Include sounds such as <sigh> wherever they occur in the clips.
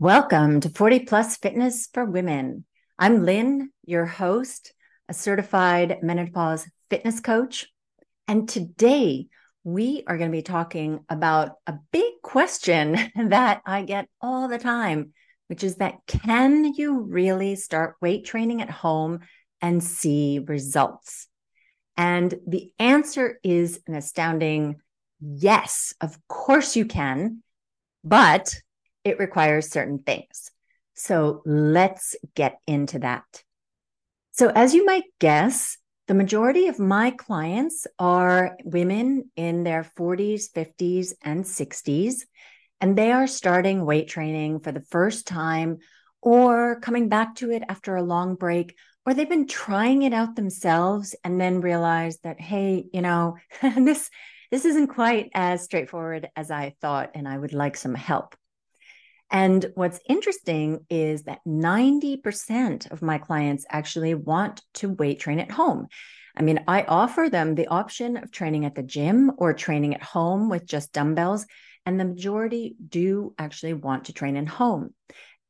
Welcome to 40 Plus Fitness for Women. I'm Lynn, your host, a certified menopause fitness coach. And today we are going to be talking about a big question <laughs> that I get all the time, which is that can you really start weight training at home and see results? And the answer is an astounding yes, of course you can. But it requires certain things. So let's get into that. So, as you might guess, the majority of my clients are women in their 40s, 50s, and 60s, and they are starting weight training for the first time or coming back to it after a long break, or they've been trying it out themselves and then realize that, hey, you know, <laughs> this this isn't quite as straightforward as I thought, and I would like some help. And what's interesting is that 90% of my clients actually want to weight train at home. I mean, I offer them the option of training at the gym or training at home with just dumbbells, and the majority do actually want to train at home.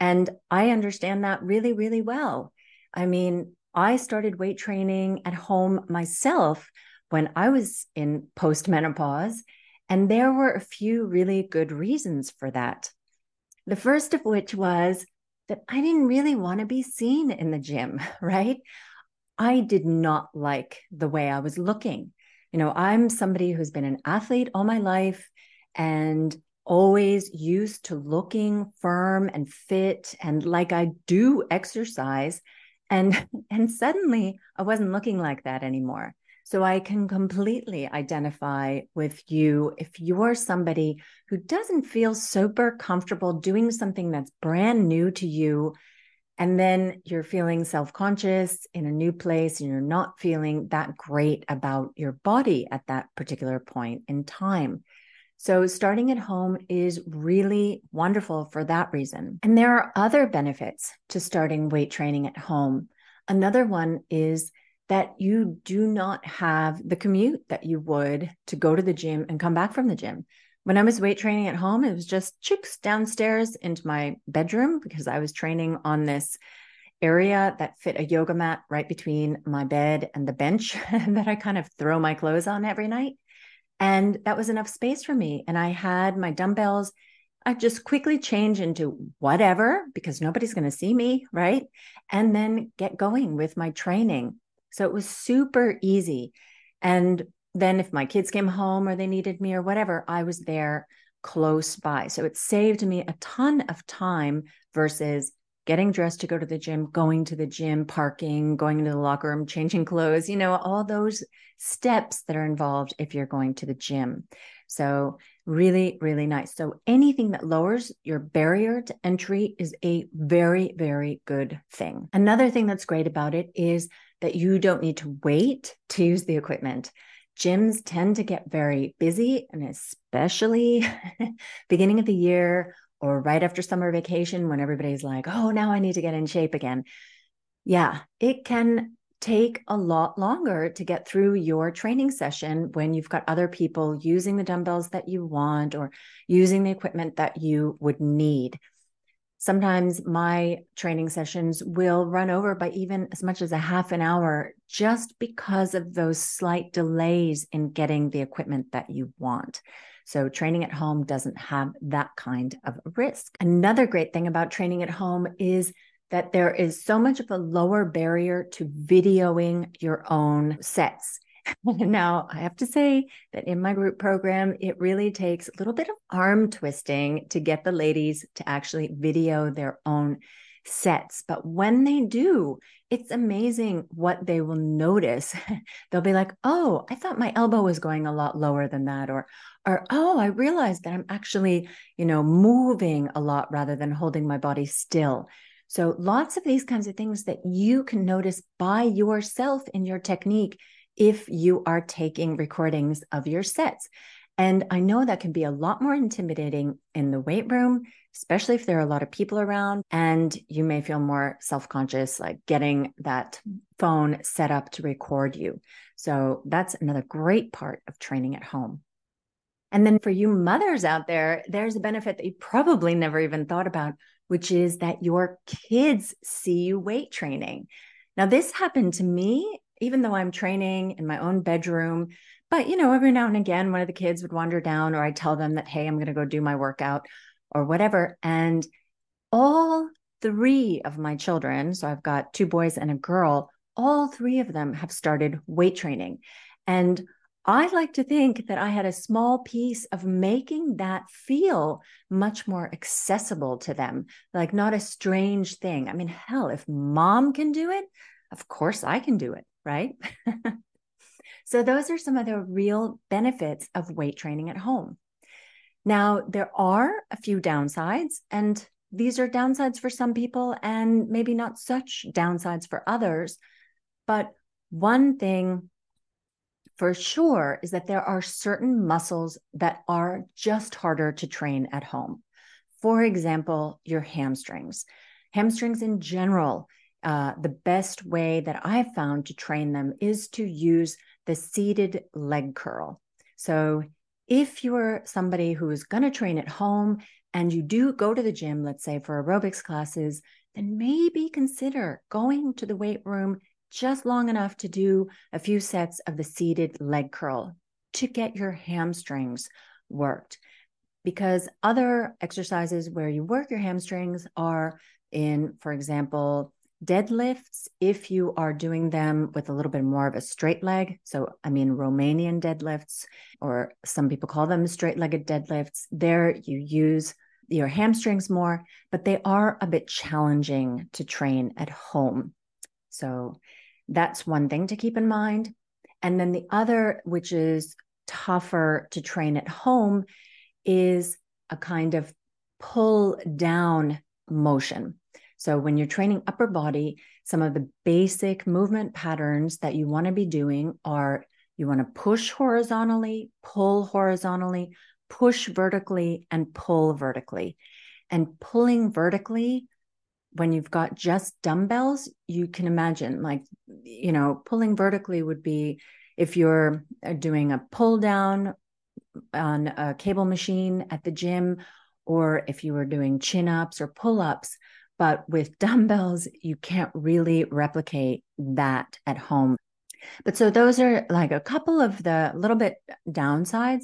And I understand that really, really well. I mean, I started weight training at home myself when I was in postmenopause, and there were a few really good reasons for that. The first of which was that I didn't really want to be seen in the gym, <laughs> right? I did not like the way I was looking. You know, I'm somebody who's been an athlete all my life and always used to looking firm and fit and like I do exercise and <laughs> and suddenly I wasn't looking like that anymore. So I can completely identify with you if you're somebody who doesn't feel super comfortable doing something that's brand new to you. And then you're feeling self conscious in a new place and you're not feeling that great about your body at that particular point in time. So, starting at home is really wonderful for that reason. And there are other benefits to starting weight training at home. Another one is that you do not have the commute that you would to go to the gym and come back from the gym. When I was weight training at home, it was just chicks downstairs into my bedroom because I was training on this area that fit a yoga mat right between my bed and the bench <laughs> that I kind of throw my clothes on every night. And that was enough space for me. And I had my dumbbells. I just quickly change into whatever because nobody's going to see me, right? And then get going with my training. So it was super easy. And then if my kids came home or they needed me or whatever, I was there close by. So it saved me a ton of time versus getting dressed to go to the gym, going to the gym, parking, going into the locker room, changing clothes, you know, all those steps that are involved if you're going to the gym. So, really, really nice. So, anything that lowers your barrier to entry is a very, very good thing. Another thing that's great about it is that you don't need to wait to use the equipment. Gyms tend to get very busy, and especially <laughs> beginning of the year or right after summer vacation when everybody's like, oh, now I need to get in shape again. Yeah, it can take a lot longer to get through your training session when you've got other people using the dumbbells that you want or using the equipment that you would need. Sometimes my training sessions will run over by even as much as a half an hour just because of those slight delays in getting the equipment that you want. So, training at home doesn't have that kind of risk. Another great thing about training at home is that there is so much of a lower barrier to videoing your own sets. <laughs> now, I have to say that in my group program, it really takes a little bit of arm twisting to get the ladies to actually video their own sets. But when they do, it's amazing what they will notice. <laughs> They'll be like, "Oh, I thought my elbow was going a lot lower than that," or or "Oh, I realized that I'm actually, you know, moving a lot rather than holding my body still." So, lots of these kinds of things that you can notice by yourself in your technique if you are taking recordings of your sets. And I know that can be a lot more intimidating in the weight room, especially if there are a lot of people around and you may feel more self conscious, like getting that phone set up to record you. So that's another great part of training at home. And then for you mothers out there, there's a benefit that you probably never even thought about. which is that your kids see you weight training. Now, this happened to me, even though I'm training in my own bedroom. But, you know, every now and again, one of the kids would wander down, or I tell them that, hey, I'm going to go do my workout or whatever. And all three of my children, so I've got two boys and a girl, all three of them have started weight training. And I like to think that I had a small piece of making that feel much more accessible to them, like not a strange thing. I mean, hell, if mom can do it, of course I can do it, right? <laughs> so, those are some of the real benefits of weight training at home. Now, there are a few downsides, and these are downsides for some people and maybe not such downsides for others. But one thing for sure is that there are certain muscles that are just harder to train at home. For example, your hamstrings. Hamstrings in general, uh, the best way that I've found to train them is to use the seated leg curl. So, if you're somebody who is going to train at home and you do go to the gym, let's say for aerobics classes, then maybe consider going to the weight room just long enough to do a few sets of the seated leg curl to get your hamstrings worked. Because other exercises where you work your hamstrings are in, for example, deadlifts, if you are doing them with a little bit more of a straight leg. So, I mean, Romanian deadlifts, or some people call them straight legged deadlifts, there you use your hamstrings more, but they are a bit challenging to train at home. So, that's one thing to keep in mind. And then the other, which is tougher to train at home, is a kind of pull down motion. So when you're training upper body, some of the basic movement patterns that you want to be doing are you want to push horizontally, pull horizontally, push vertically, and pull vertically. And pulling vertically when you've got just dumbbells, you can imagine like, you know, pulling vertically would be if you're uh, doing a pull down on a cable machine at the gym, or if you were doing chin ups or pull ups. But with dumbbells, you can't really replicate that at home. But so those are like a couple of the little bit downsides.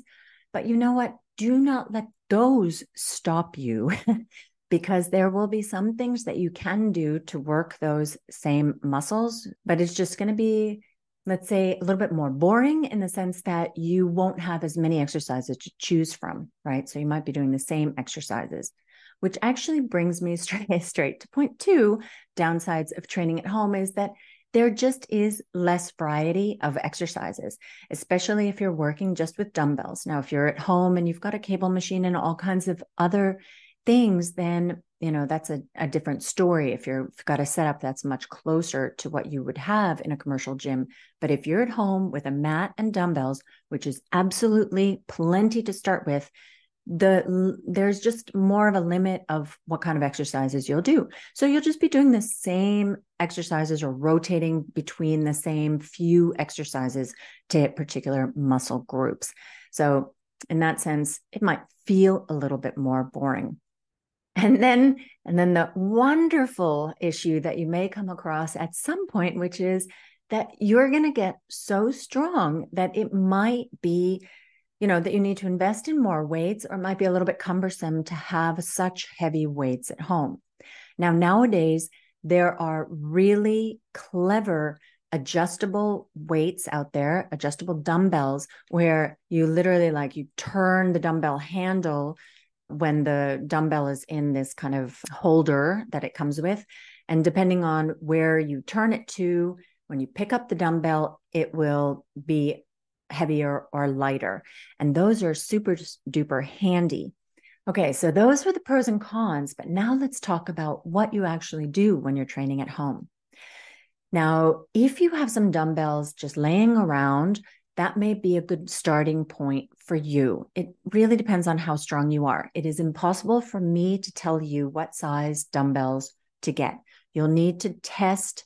But you know what? Do not let those stop you <laughs> because there will be some things that you can do to work those same muscles, but it's just going to be, let's say, a little bit more boring in the sense that you won't have as many exercises to choose from, right? So you might be doing the same exercises, which actually brings me <laughs> straight, straight to point two downsides of training at home is that there just is less variety of exercises, especially if you're working just with dumbbells. Now, if you're at home and you've got a cable machine and all kinds of other things, then you know that's a, a different story. If you're, if you've got a setup that's much closer to what you would have in a commercial gym, but if you're at home with a mat and dumbbells, which is absolutely plenty to start with, the there's just more of a limit of what kind of exercises you'll do. So you'll just be doing the same exercises or rotating between the same few exercises to hit particular muscle groups. So in that sense, it might feel a little bit more boring. And then, and then the wonderful issue that you may come across at some point, which is that you're going to get so strong that it might be, you know, that you need to invest in more weights or it might be a little bit cumbersome to have such heavy weights at home. Now, nowadays, there are really clever adjustable weights out there, adjustable dumbbells, where you literally like you turn the dumbbell handle when the dumbbell is in this kind of holder that it comes with. And depending on where you turn it to, when you pick up the dumbbell, it will be heavier or lighter. And those are super duper handy. Okay, so those were the pros and cons, but now let's talk about what you actually do when you're training at home. Now, if you have some dumbbells just laying around, that may be a good starting point for you. It really depends on how strong you are. It is impossible for me to tell you what size dumbbells to get. You'll need to test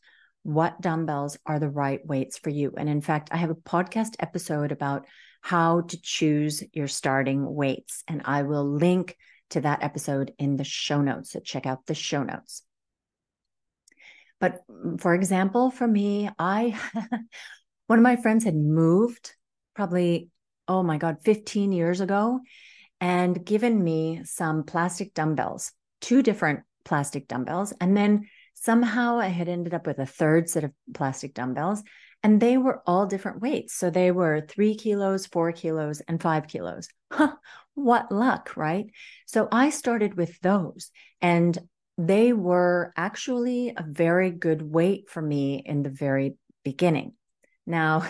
what dumbbells are the right weights for you. And in fact, I have a podcast episode about how to choose your starting weights, and I will link to that episode in the show notes. So check out the show notes. But for example, for me, I, <laughs> one of my friends had moved probably, oh my God, 15 years ago and given me some plastic dumbbells, two different plastic dumbbells. And then somehow I had ended up with a third set of plastic dumbbells, and they were all different weights. So they were three kilos, four kilos, and five kilos. Huh, what luck, right? So I started with those, and they were actually a very good weight for me in the very beginning. Now,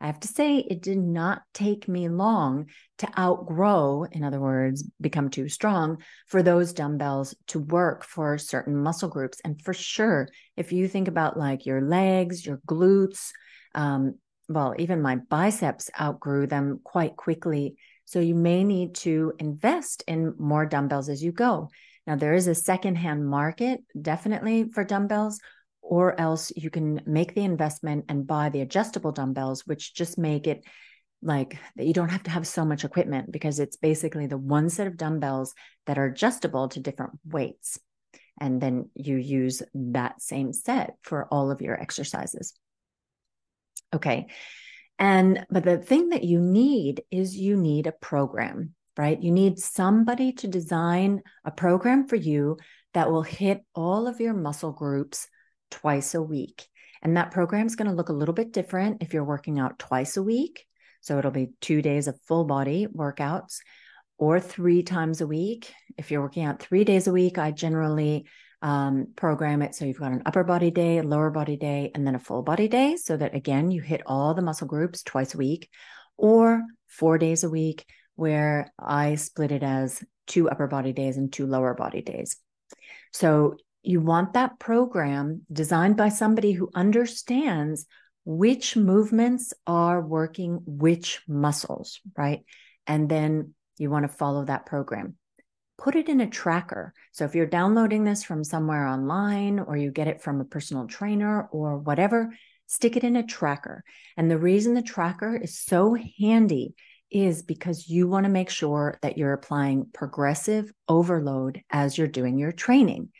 I have to say, it did not take me long to outgrow, in other words, become too strong for those dumbbells to work for certain muscle groups. And for sure, if you think about like your legs, your glutes, um, well, even my biceps outgrew them quite quickly. So you may need to invest in more dumbbells as you go. Now, there is a secondhand market definitely for dumbbells, or else you can make the investment and buy the adjustable dumbbells, which just make it like that you don't have to have so much equipment because it's basically the one set of dumbbells that are adjustable to different weights. And then you use that same set for all of your exercises. Okay. And, but the thing that you need is you need a program, right? You need somebody to design a program for you that will hit all of your muscle groups twice a week. And that program is going to look a little bit different if you're working out twice a week. So it'll be two days of full body workouts or three times a week. If you're working out three days a week, I generally um, program it so you've got an upper body day, a lower body day, and then a full body day so that again, you hit all the muscle groups twice a week or four days a week, where I split it as two upper body days and two lower body days. So you want that program designed by somebody who understands which movements are working which muscles, right? And then you want to follow that program. Put it in a tracker. So if you're downloading this from somewhere online or you get it from a personal trainer or whatever, stick it in a tracker. And the reason the tracker is so handy is because you want to make sure that you're applying progressive overload as you're doing your training.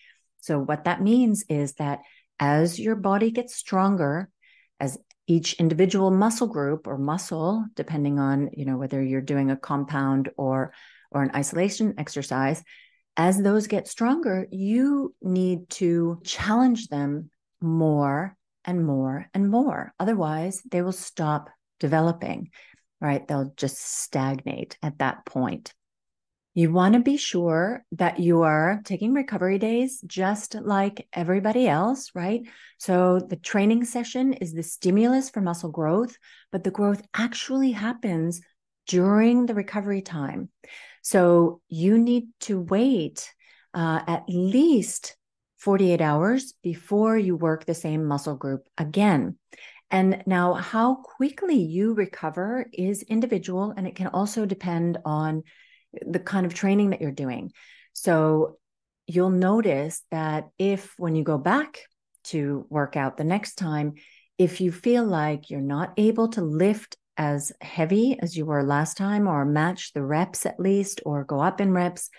So, what that means is that as your body gets stronger, as each individual muscle group or muscle, depending on you know whether you're doing a compound or or an isolation exercise, as those get stronger, you need to challenge them more and more and more. Otherwise, they will stop developing, right? They'll just stagnate at that point. You want to be sure that you are taking recovery days just like everybody else, right? So the training session is the stimulus for muscle growth, but the growth actually happens during the recovery time. So you need to wait uh, at least 48 hours before you work the same muscle group again. And now, how quickly you recover is individual, and it can also depend on the kind of training that you're doing. So you'll notice that if when you go back to work out the next time, if you feel like you're not able to lift as heavy as you were last time, or match the reps at least, or go up in reps,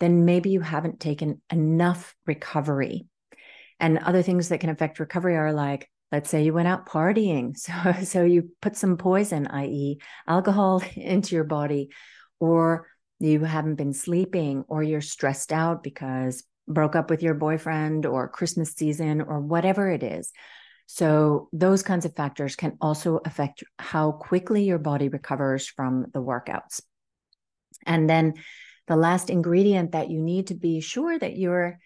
then maybe you haven't taken enough recovery. And other things that can affect recovery are like, let's say you went out partying. <laughs> So, so you put some poison, i.e., alcohol, <laughs> into your body, or you haven't been sleeping or you're stressed out because broke up with your boyfriend or Christmas season or whatever it is. So, those kinds of factors can also affect how quickly your body recovers from the workouts. And then the last ingredient that you need to be sure that you're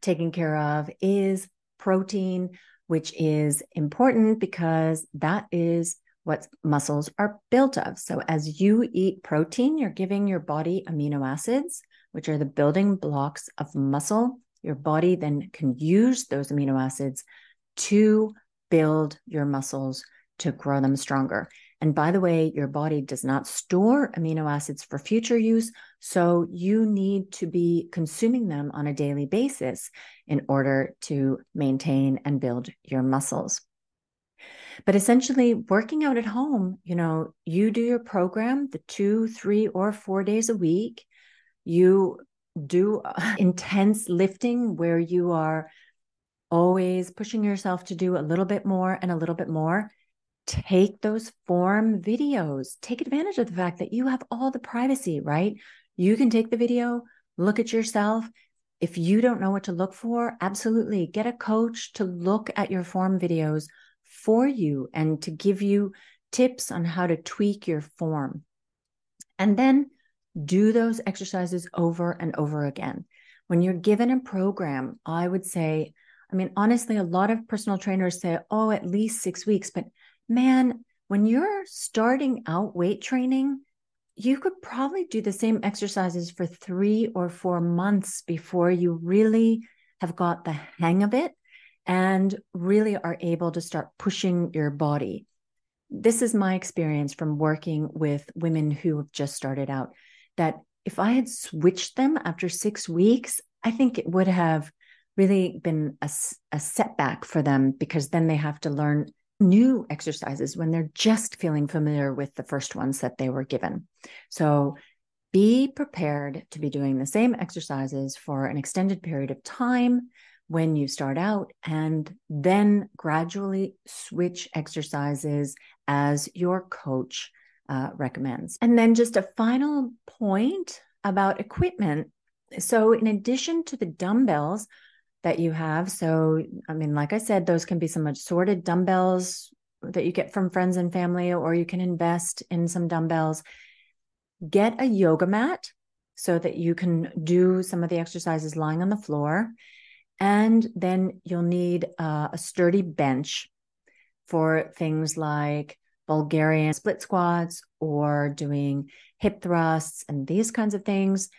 taking care of is protein, which is important because that is what muscles are built of. So, as you eat protein, you're giving your body amino acids, which are the building blocks of muscle. Your body then can use those amino acids to build your muscles to grow them stronger. And by the way, your body does not store amino acids for future use. So you need to be consuming them on a daily basis in order to maintain and build your muscles. But essentially, working out at home, you know, you do your program the two, three, or four days a week. You do uh, <laughs> intense lifting where you are always pushing yourself to do a little bit more and a little bit more, take those form videos. Take advantage of the fact that you have all the privacy, right? You can take the video, look at yourself. If you don't know what to look for, absolutely get a coach to look at your form videos for you and to give you tips on how to tweak your form. And then do those exercises over and over again. When you're given a program, I would say, I mean, honestly, a lot of personal trainers say, oh, at least six weeks. But man, when you're starting out weight training, you could probably do the same exercises for three or four months before you really have got the hang of it and really are able to start pushing your body. This is my experience from working with women who have just started out. That if I had switched them after six weeks, I think it would have really been a, a setback for them because then they have to learn new exercises when they're just feeling familiar with the first ones that they were given. So be prepared to be doing the same exercises for an extended period of time when you start out, and then gradually switch exercises as your coach uh, recommends. And then just a final point about equipment. So, in addition to the dumbbells, that you have. So, I mean, like I said, those can be some assorted dumbbells that you get from friends and family, or you can invest in some dumbbells. Get a yoga mat so that you can do some of the exercises lying on the floor. And then you'll need uh, a sturdy bench for things like Bulgarian split squats or doing hip thrusts and these kinds of things.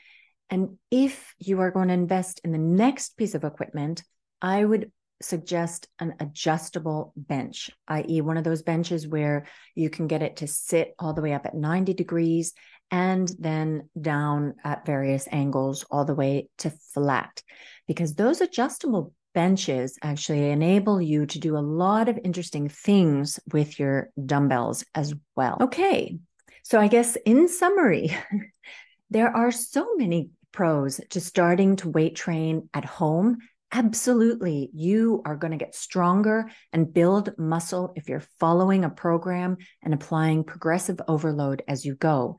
And if you are going to invest in the next piece of equipment, I would suggest an adjustable bench, i.e., one of those benches where you can get it to sit all the way up at 90 degrees and then down at various angles all the way to flat. Because those adjustable benches actually enable you to do a lot of interesting things with your dumbbells as well. Okay. So, I guess in summary, <laughs> there are so many pros to starting to weight train at home. Absolutely. You are going to get stronger and build muscle if you're following a program and applying progressive overload as you go.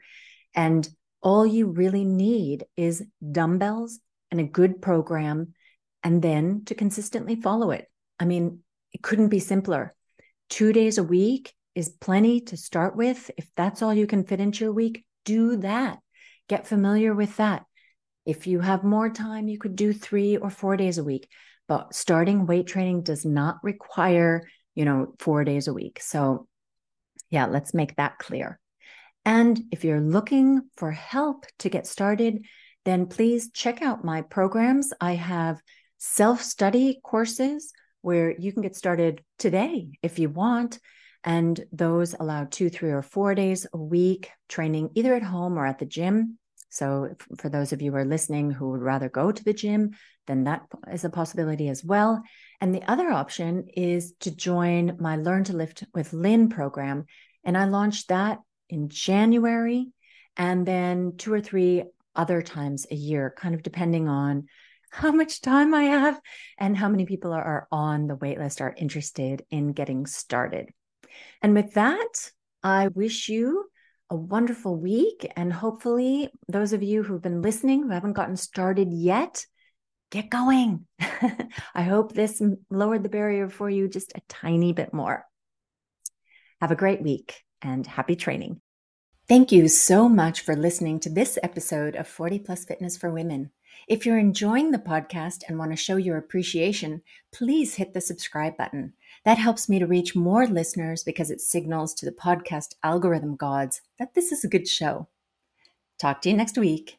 And all you really need is dumbbells and a good program, and then to consistently follow it. I mean, it couldn't be simpler. Two days a week is plenty to start with. If that's all you can fit into your week, do that. Get familiar with that. If you have more time, you could do three or four days a week. But starting weight training does not require, you know, four days a week. So, yeah, let's make that clear. And if you're looking for help to get started, then please check out my programs. I have self study courses where you can get started today if you want. And those allow two, three, or four days a week training either at home or at the gym. So, for those of you who are listening who would rather go to the gym, then that is a possibility as well. And the other option is to join my Learn to Lift with Lynn program. And I launched that in January and then two or three other times a year, kind of depending on how much time I have and how many people are on the waitlist are interested in getting started. And with that, I wish you a wonderful week. And hopefully, those of you who've been listening who haven't gotten started yet, get going. <laughs> I hope this lowered the barrier for you just a tiny bit more. Have a great week and happy training. Thank you so much for listening to this episode of 40 Plus Fitness for Women. If you're enjoying the podcast and want to show your appreciation, please hit the subscribe button. That helps me to reach more listeners because it signals to the podcast algorithm gods that this is a good show. Talk to you next week.